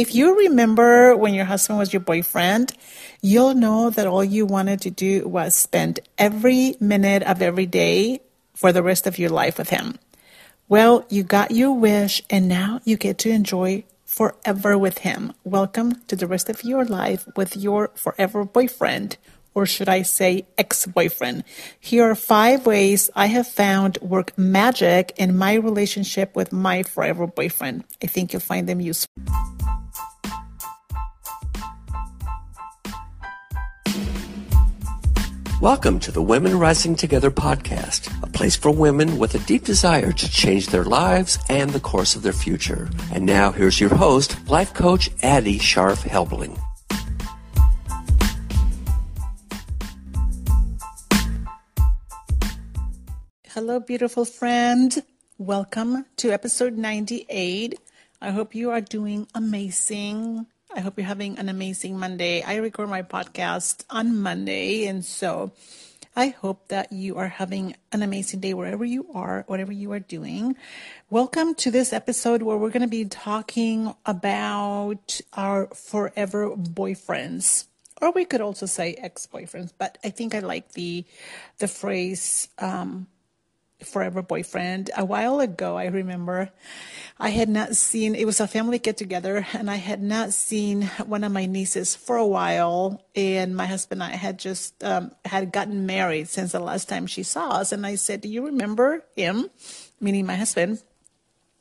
If you remember when your husband was your boyfriend, you'll know that all you wanted to do was spend every minute of every day for the rest of your life with him. Well, you got your wish and now you get to enjoy forever with him. Welcome to the rest of your life with your forever boyfriend or should I say ex boyfriend. Here are five ways I have found work magic in my relationship with my forever boyfriend. I think you'll find them useful. Welcome to the Women Rising Together podcast, a place for women with a deep desire to change their lives and the course of their future. And now here's your host, life coach Addie Sharf Helbling. Hello, beautiful friend. Welcome to episode 98. I hope you are doing amazing. I hope you're having an amazing Monday. I record my podcast on Monday, and so I hope that you are having an amazing day wherever you are, whatever you are doing. Welcome to this episode where we're going to be talking about our forever boyfriends. Or we could also say ex-boyfriends, but I think I like the the phrase um, forever boyfriend. A while ago, I remember I had not seen, it was a family get together, and I had not seen one of my nieces for a while. And my husband and I had just um, had gotten married since the last time she saw us. And I said, Do you remember him? Meaning my husband.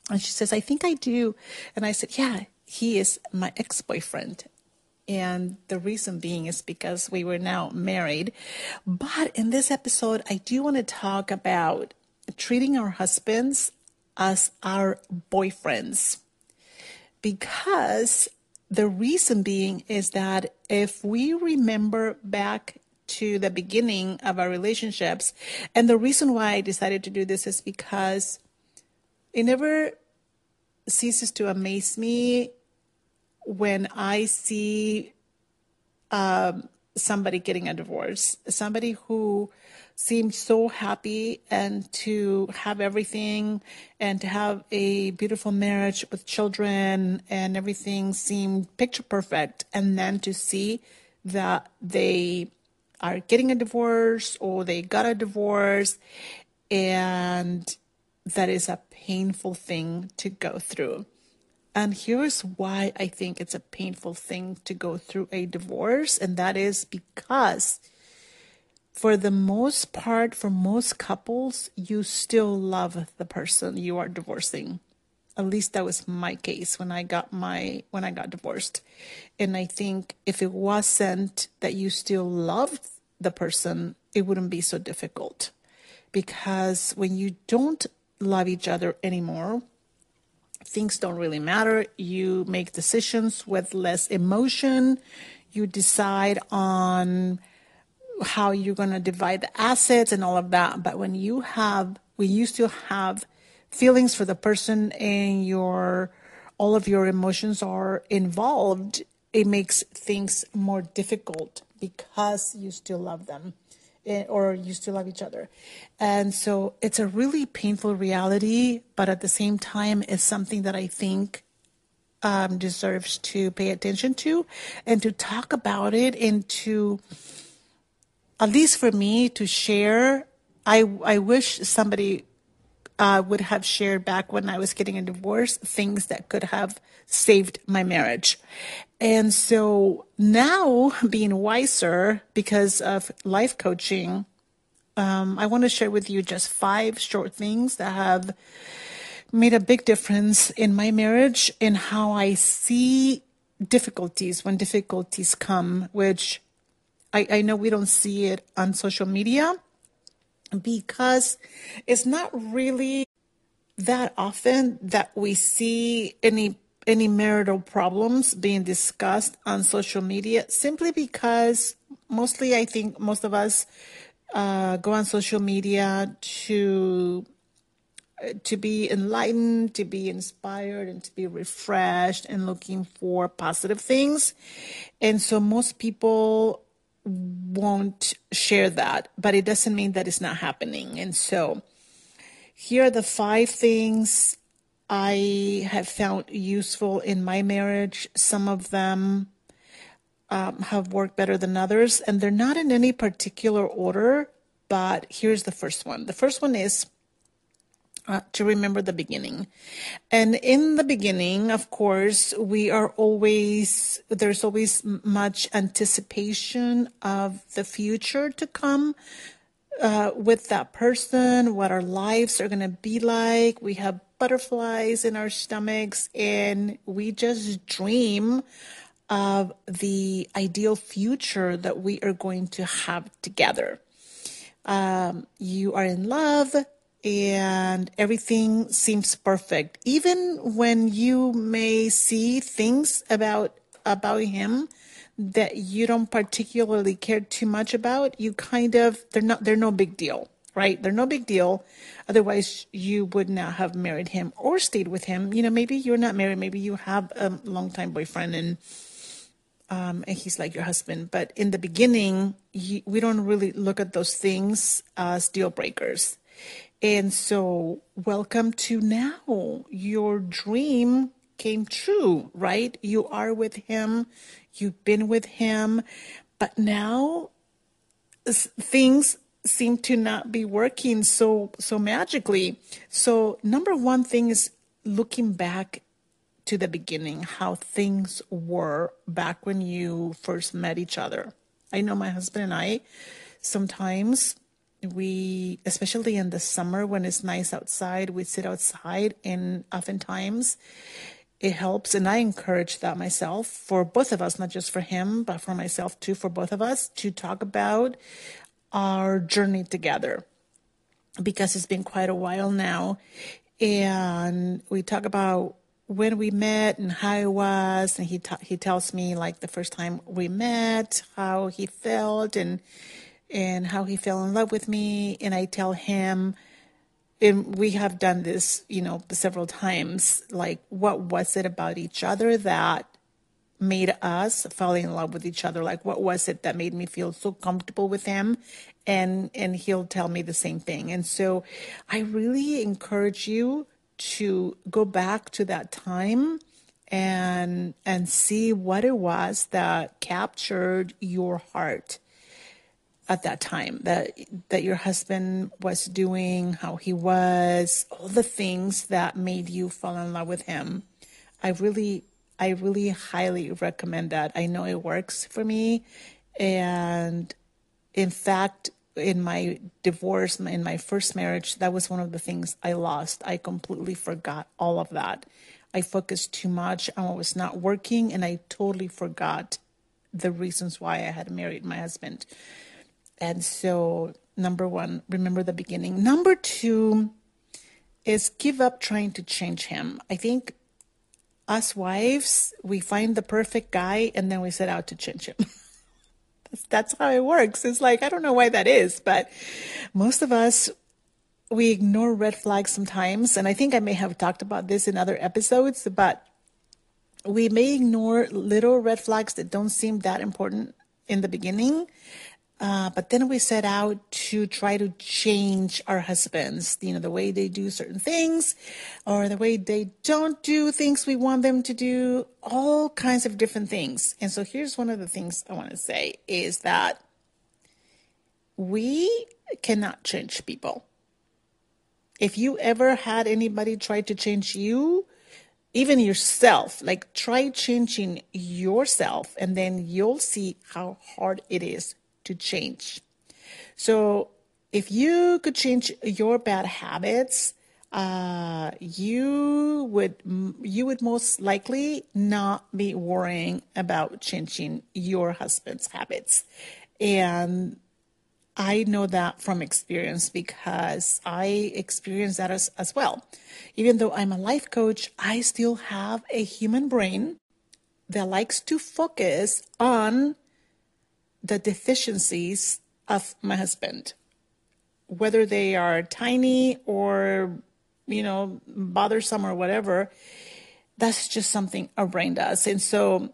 And she says, I think I do. And I said, Yeah, he is my ex boyfriend. And the reason being is because we were now married. But in this episode, I do want to talk about treating our husbands as our boyfriends. Because the reason being is that if we remember back to the beginning of our relationships, and the reason why I decided to do this is because it never ceases to amaze me when I see um, somebody getting a divorce, somebody who seemed so happy and to have everything and to have a beautiful marriage with children and everything seemed picture perfect. And then to see that they are getting a divorce or they got a divorce and that is a painful thing to go through. And here's why I think it's a painful thing to go through a divorce, and that is because for the most part, for most couples, you still love the person you are divorcing. At least that was my case when I got my when I got divorced. And I think if it wasn't that you still loved the person, it wouldn't be so difficult. Because when you don't love each other anymore, things don't really matter. You make decisions with less emotion. You decide on how you're going to divide the assets and all of that. But when you have, when you still have feelings for the person and your, all of your emotions are involved, it makes things more difficult because you still love them eh, or you still love each other. And so it's a really painful reality, but at the same time, it's something that I think um, deserves to pay attention to and to talk about it and to at least for me to share, I I wish somebody uh, would have shared back when I was getting a divorce things that could have saved my marriage. And so now, being wiser because of life coaching, um, I want to share with you just five short things that have made a big difference in my marriage and how I see difficulties when difficulties come, which I, I know we don't see it on social media because it's not really that often that we see any any marital problems being discussed on social media simply because mostly I think most of us uh, go on social media to to be enlightened, to be inspired, and to be refreshed and looking for positive things. And so most people won't share that, but it doesn't mean that it's not happening. And so here are the five things I have found useful in my marriage. Some of them um, have worked better than others, and they're not in any particular order. But here's the first one. The first one is uh, to remember the beginning. And in the beginning, of course, we are always, there's always much anticipation of the future to come. Uh, with that person, what our lives are going to be like. We have butterflies in our stomachs and we just dream of the ideal future that we are going to have together. Um, you are in love and everything seems perfect. Even when you may see things about about him that you don't particularly care too much about, you kind of they're not they're no big deal, right? They're no big deal. Otherwise, you would not have married him or stayed with him. You know, maybe you're not married, maybe you have a long-time boyfriend and um, and he's like your husband. But in the beginning, we don't really look at those things as deal breakers. And so, welcome to now. Your dream came true, right? You are with him, you've been with him, but now things seem to not be working so so magically. So, number one thing is looking back to the beginning, how things were back when you first met each other. I know my husband and I sometimes we especially in the summer when it's nice outside we sit outside and oftentimes it helps. And i encourage that myself for both of us not just for him but for myself too for both of us to talk about our journey together because it's been quite a while now. And we talk about when we met and how it was. And he ta- he tells me like the first time we met how he felt and and how he fell in love with me and I tell him and we have done this you know several times like what was it about each other that made us fall in love with each other? Like what was it that made me feel so comfortable with him? And and he'll tell me the same thing. And so i really encourage you to go back to that time and and see what it was that captured your heart at that time that that your husband was doing how he was all the things that made you fall in love with him i really i really highly recommend that i know it works for me and in fact in my divorce, in my first marriage, that was one of the things I lost. I completely forgot all of that. I focused too much on what was not working, and I totally forgot the reasons why I had married my husband. And so, number one, remember the beginning. Number two is give up trying to change him. I think us wives, we find the perfect guy and then we set out to change him. That's how it works. It's like, I don't know why that is, but most of us, we ignore red flags sometimes. And I think I may have talked about this in other episodes, but we may ignore little red flags that don't seem that important in the beginning uh, but then we set out to try to change our husbands, you know, the way they do certain things or the way they don't do things we want them to do, all kinds of different things. And so here's one of the things I want to say is that we cannot change people. If you ever had anybody try to change you, even yourself, like try changing yourself, and then you'll see how hard it is to change. So if you could change your bad habits, uh, you would you would most likely not be worrying about changing your husband's habits, and I know that from experience because I experienced that as, as well. Even though I'm a life coach, I still have a human brain that likes to focus on the deficiencies of my husband, whether they are tiny or, you know, bothersome or whatever. That's just something our brain does. And so,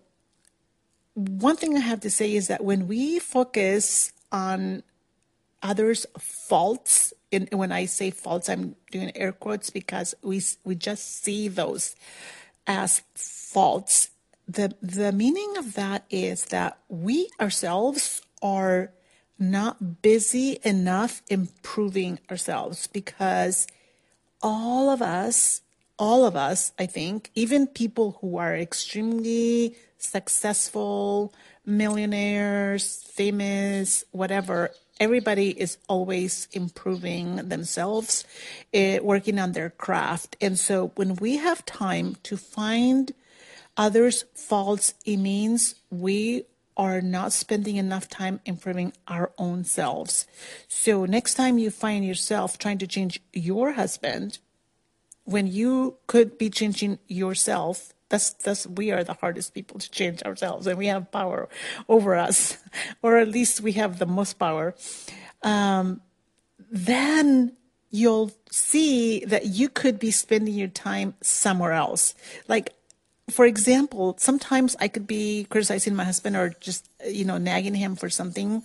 one thing I have to say is that when we focus on others' faults and when I say faults, I'm doing air quotes because we we just see those as faults. The The meaning of that is that we ourselves are not busy enough improving ourselves because all of us, all of us, I think, even people who are extremely successful, millionaires, famous, whatever, everybody is always improving themselves, uh, working on their craft. And so when we have time to find others' faults, it means we are not spending enough time improving our own selves. So next time you find yourself trying to change your husband, when you could be changing yourself, that's that's we are the hardest people to change ourselves, and we have power over us, or at least we have the most power. Um, then you'll see that you could be spending your time somewhere else. Like for example, sometimes I could be criticizing my husband or just, you know, nagging him for something.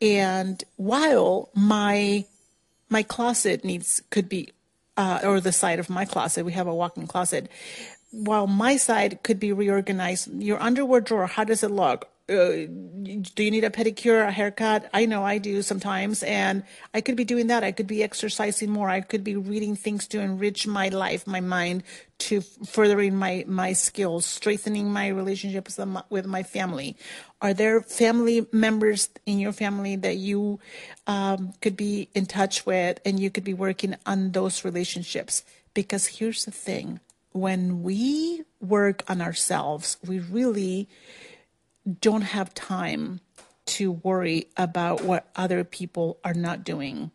And while my my closet needs could be uh, or the side of my closet, we have a walk-in closet. While my side could be reorganized, your underwear drawer, how does it look? Uh, do you need a pedicure, a haircut? I know I do sometimes, and I could be doing that. I could be exercising more. I could be reading things to enrich my life, my mind, to furthering my my skills, strengthening my relationships with my family. Are there family members in your family that you um, could be in touch with, and you could be working on those relationships? Because here's the thing: when we work on ourselves, we really don't have time to worry about what other people are not doing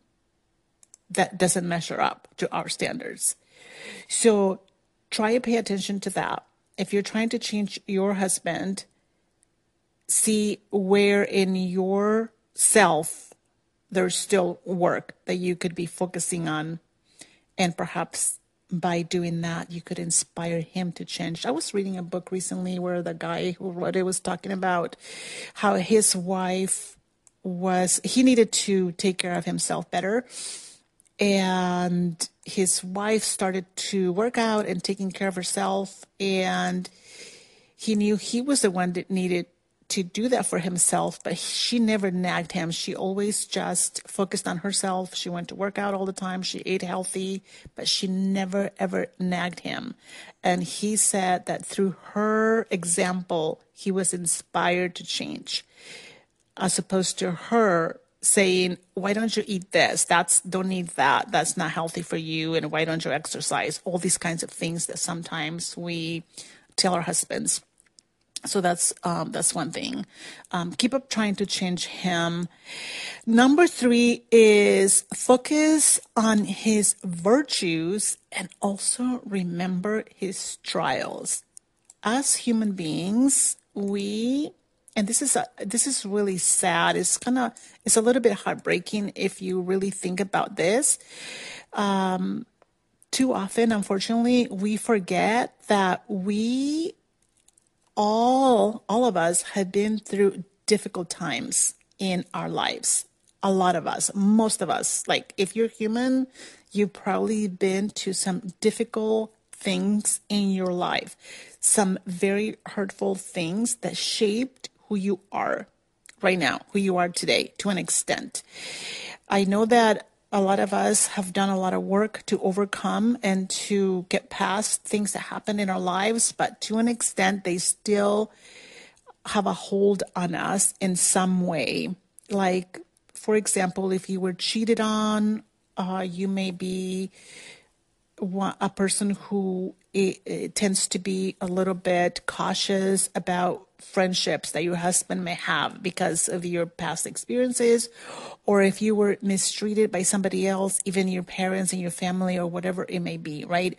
that doesn't measure up to our standards. So try to pay attention to that. If you're trying to change your husband, see where in your self there's still work that you could be focusing on and perhaps by doing that, you could inspire him to change. I was reading a book recently where the guy who wrote it was talking about how his wife was, he needed to take care of himself better. And his wife started to work out and taking care of herself. And he knew he was the one that needed to do that for himself, but she never nagged him. She always just focused on herself. She went to work out all the time. She ate healthy, but she never ever nagged him. And he said that through her example, he was inspired to change, as opposed to her saying, "Why don't you eat this? That's don't eat that. That's not healthy for you. And why don't you exercise?" All these kinds of things that sometimes we tell our husbands so that's um, that's one thing. Um, keep up trying to change him. Number three is focus on his virtues and also remember his trials. As human beings, we and this is a, this is really sad. It's kind of it's a little bit heartbreaking if you really think about this. Um, too often, unfortunately, we forget that we all all of us have been through difficult times in our lives. A lot of us most of us. Like if you're human you've probably been to some difficult things in your life. Some very hurtful things that shaped who you are right now who you are today to an extent. I know that a lot of us have done a lot of work to overcome and to get past things that happen in our lives, but to an extent, they still have a hold on us in some way. Like, for example, if you were cheated on, uh, you may be a person who it, it tends to be a little bit cautious about friendships that your husband may have because of your past experiences or if you were mistreated by somebody else even your parents and your family or whatever it may be right?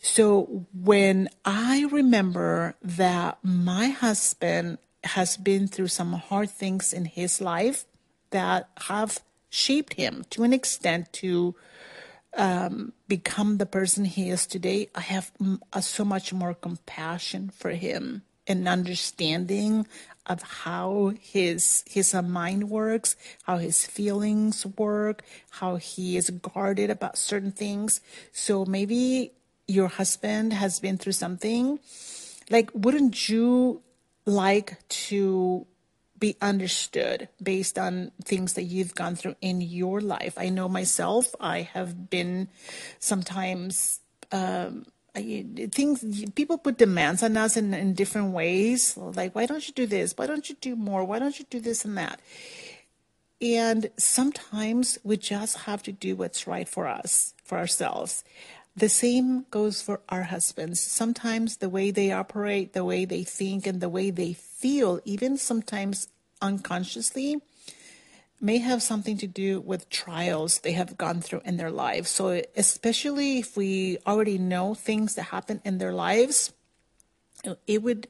So when i remember that my husband has been through some hard things in his life that have shaped him to an extent to um, become the person he is today, I have so much more compassion for him and understanding of how his his mind works, how his feelings work, how he is guarded about certain things. So maybe your husband has been through something. Like, wouldn't you like to be understood based on things that you've gone through in your life? I know myself, I have been sometimes. Um, things people put demands on us in, in different ways like why don't you do this why don't you do more why don't you do this and that and sometimes we just have to do what's right for us for ourselves the same goes for our husbands sometimes the way they operate the way they think and the way they feel even sometimes unconsciously may have something to do with trials they have gone through in their lives. So, especially if we already know things that happen in their lives, it would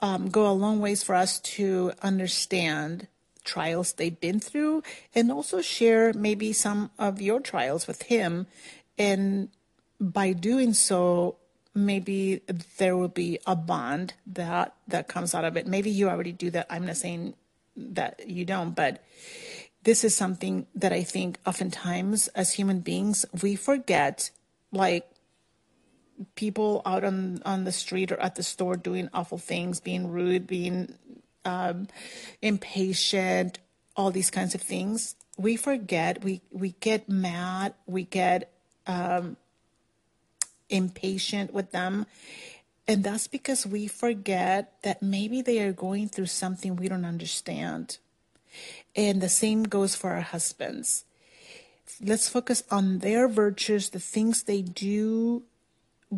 um, go a long ways for us to understand trials they've been through and also share maybe some of your trials with him. And by doing so, maybe there will be a bond that that comes out of it. Maybe you already do that. I'm not saying that you don't, but this is something that I think oftentimes as human beings we forget like people out on on the street or at the store doing awful things, being rude, being um, impatient, all these kinds of things. We forget. We we get mad. We get um, impatient with them, and that's because we forget that maybe they are going through something we don't understand. And the same goes for our husbands. Let's focus on their virtues, the things they do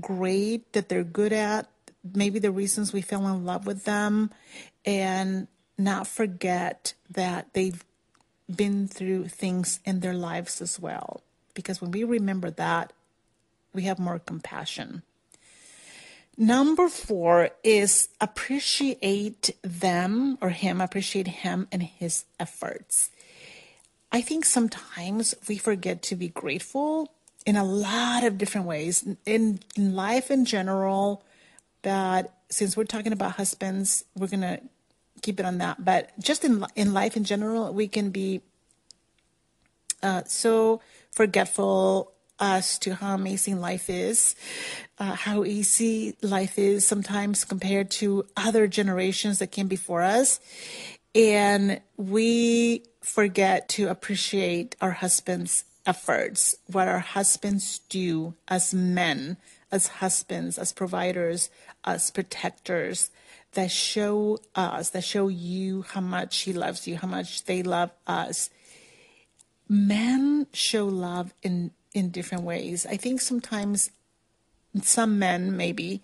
great, that they're good at, maybe the reasons we fell in love with them, and not forget that they've been through things in their lives as well. Because when we remember that, we have more compassion. Number four is appreciate them or him, appreciate him and his efforts. I think sometimes we forget to be grateful in a lot of different ways in, life in general. But since we're talking about husbands, we're going to keep it on that. But just in, in life in general, we can be uh, so forgetful us to how amazing life is, uh, how easy life is sometimes compared to other generations that came before us. And we forget to appreciate our husbands' efforts, what our husbands do as men, as husbands, as providers, as protectors that show us, that show you how much he loves you, how much they love us. Men show love in in different ways. I think sometimes some men maybe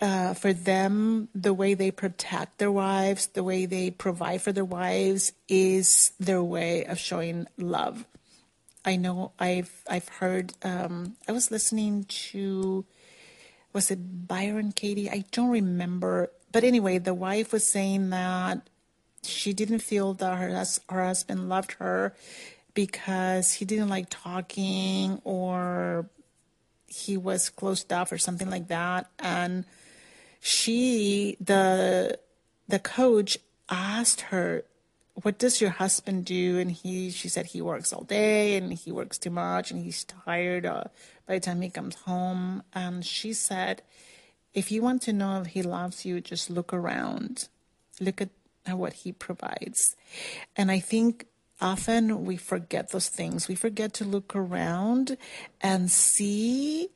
uh, for them the way they protect their wives, the way they provide for their wives is their way of showing love. I know I've I've heard um, I was listening to was it Byron Katie? I don't remember. But anyway, the wife was saying that she didn't feel that her, her husband loved her because he didn't like talking or he was closed off or something like that. And she the the coach asked her what does your husband do? And he she said he works all day and he works too much and he's tired uh, by the time he comes home. And she said if you want to know if he loves you just look around. Look at, at what he provides. And i think often we forget those things. We forget to look around and see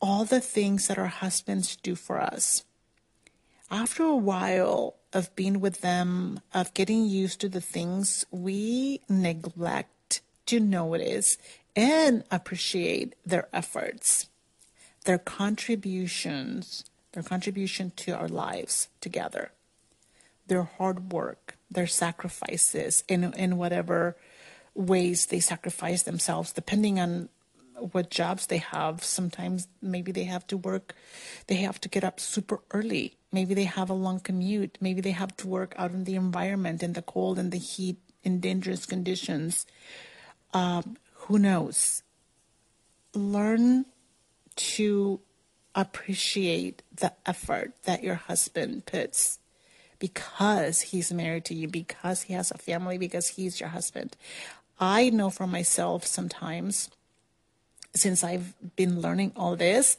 all the things that our husbands do for us. After a while of being with them, of getting used to the things, we neglect to notice and appreciate their efforts, their contributions, their contribution to our lives together, their hard work, their sacrifices in in whatever ways they sacrifice themselves depending on what jobs they have. Sometimes maybe they have to work they have to get up super early. Maybe they have a long commute. Maybe they have to work out in the environment in the cold and the heat in dangerous conditions. Um, who knows? Learn to appreciate the effort that your husband puts because he's married to you, because he has a family, because he's your husband. I know for myself sometimes, since I've been learning all this,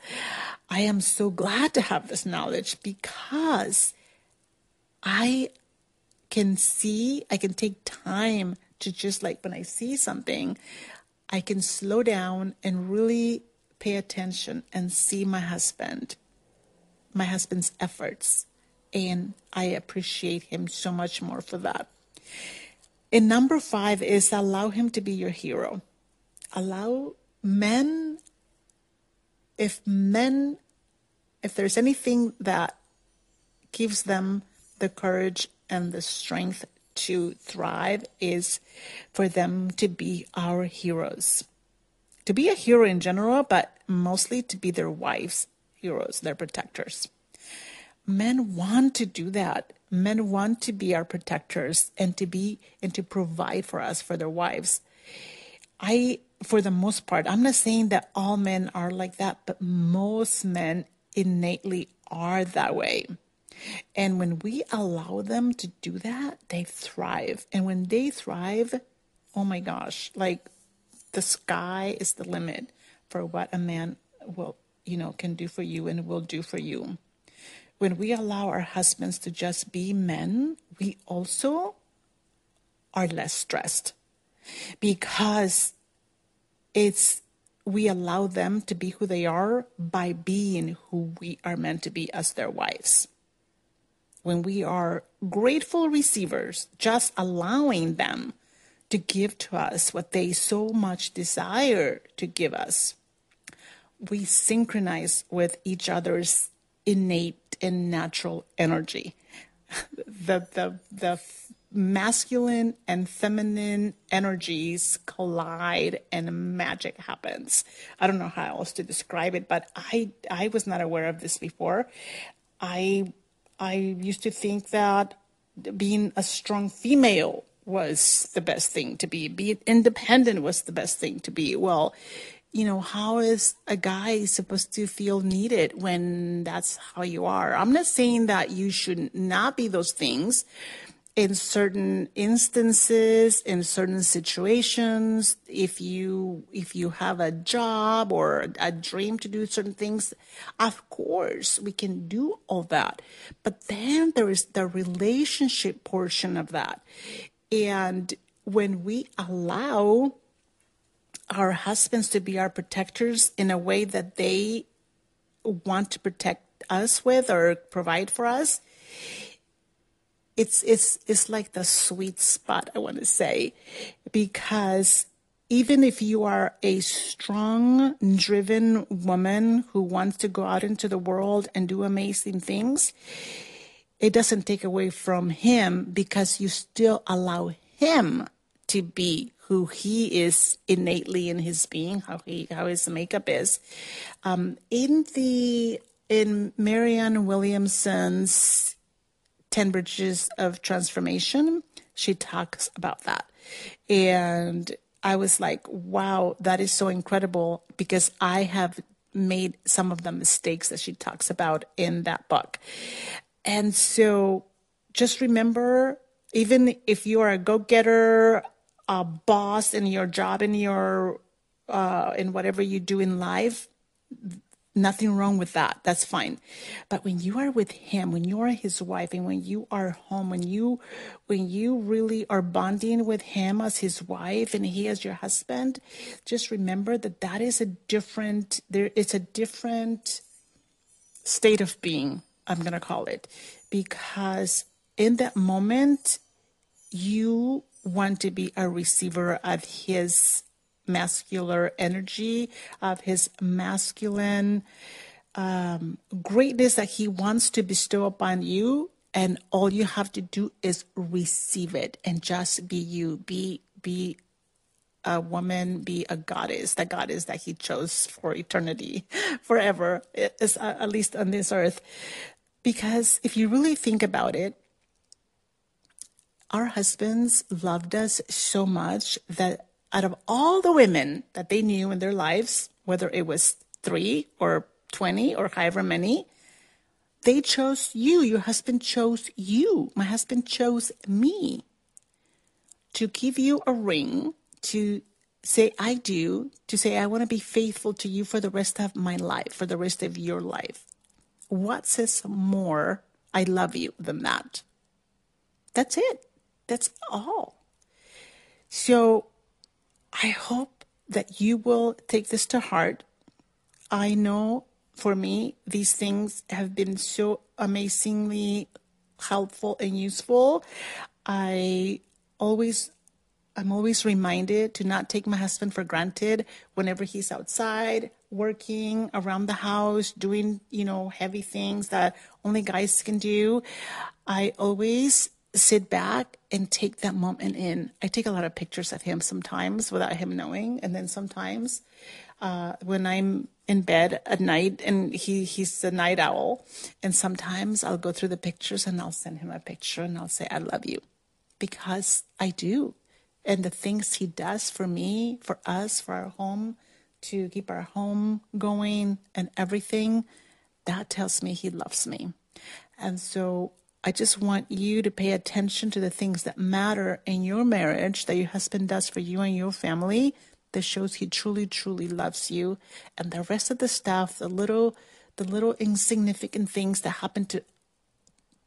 I am so glad to have this knowledge because I can see, I can take time to just like when I see something, I can slow down and really pay attention and see my husband, my husband's efforts. And I appreciate him so much more for that. And number five is allow him to be your hero. Allow men, if men, if there's anything that gives them the courage and the strength to thrive is for them to be our heroes. To be a hero in general, but mostly to be their wives' heroes, their protectors. Men want to do that. Men want to be our protectors and to be and to provide for us for their wives. I for the most part, I'm not saying that all men are like that, but most men innately are that way. And when we allow them to do that, they thrive. And when they thrive, oh my gosh, like the sky is the limit for what a man will, you know, can do for you and will do for you. When we allow our husbands to just be men, we also are less stressed because it's we allow them to be who they are by being who we are meant to be as their wives. When we are grateful receivers, just allowing them to give to us what they so much desire to give us, we synchronize with each other's innate and natural energy. the, the, the masculine and feminine energies collide and magic happens. I don't know how else to describe it, but I, I was not aware of this before. I I used to think that being a strong female was the best thing to be. Being independent was the best thing to be. Well, you know, how is a guy supposed to feel needed when that's how you are? I'm not saying that you should not be those things, in certain instances in certain situations if you if you have a job or a dream to do certain things of course we can do all that. But then there is the relationship portion of that. And when we allow our husbands to be our protectors in a way that they want to protect us with or provide for us it's it's it's like the sweet spot I want to say. Because even if you are a strong driven woman who wants to go out into the world and do amazing things it doesn't take away from him because you still allow him to be who he is innately in his being, how he how his makeup is. Um, in the in Marianne Williamson's 10 Bridges of Transformation, she talks about that. And I was like, wow, that is so incredible because I have made some of the mistakes that she talks about in that book. And so just remember, even if you are a go getter, boss in your job, in your, uh, in whatever you do in life, Nothing wrong with that. That's fine. But when you are with him, when you are his wife, and when you are home, when you when you really are bonding with him as his wife and he as your husband, just remember that that is a different there it's a different state of being, I'm going to call it, because in that moment you want to be a receiver of his masculine energy, of his masculine um, greatness that he wants to bestow upon you. And all you have to do is receive it and just be you. Be be a woman, be a goddess, the goddess that he chose for eternity, forever, uh, at least on this earth. Because if you really think about it, our husbands loved us so much that out of all the women that they knew in their lives, whether it was three or 20 or however many, they chose you. Your husband chose you. My husband chose me to give you a ring, to say, I do, to say, I want to be faithful to you for the rest of my life, for the rest of your life. What says more, I love you, than that? That's it. That's all. So I hope that you will take this to heart. I know for me, these things have been so amazingly helpful and useful. I always I'm always reminded to not take my husband for granted whenever he's outside working around the house doing, you know, heavy things that only guys can do. I always sit back and take that moment in. I take a lot of pictures of him sometimes without him knowing, and then sometimes uh, when I'm in bed at night, and he he's a night owl, and sometimes I'll go through the pictures and I'll send him a picture and I'll say I love you, because I do, and the things he does for me, for us, for our home, to keep our home going and everything, that tells me he loves me, and so I just want you to pay attention to the things that matter in your marriage that your husband does for you and your family that shows he truly, truly loves you. And the rest of the stuff, the little, the little insignificant things that happen to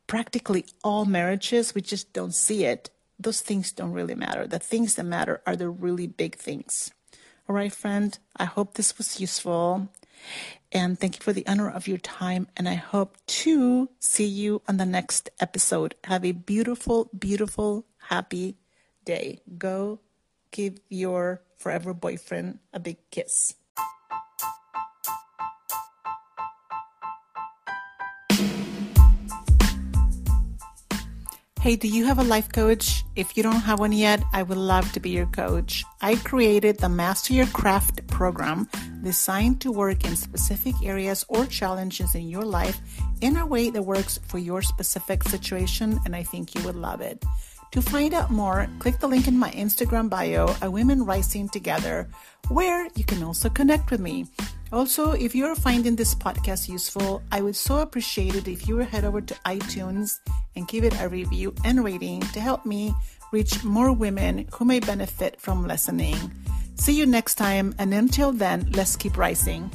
practically all marriages, we just don't see it. Those things don't really matter. The things that matter are the really big things. All right, friend, I hope this was useful. And thank you for the honor of your time. And I hope to see you on the next episode. Have a beautiful, beautiful, happy day. Go give your forever boyfriend a big kiss. Hey, do you have a life coach? If you don't have one yet, I would love to be your coach. I created the Master Your Craft program designed to work in specific areas or challenges in your life in a way that works for your specific situation, and I think you would love it. To find out more, click the link in my Instagram bio, A Women Rising Together, where you can also connect with me. Also, if you're finding this podcast useful, I would so appreciate it if you would head over to iTunes and give it a review and rating to help me reach more women who may benefit from listening. See you next time, and until then, let's keep rising.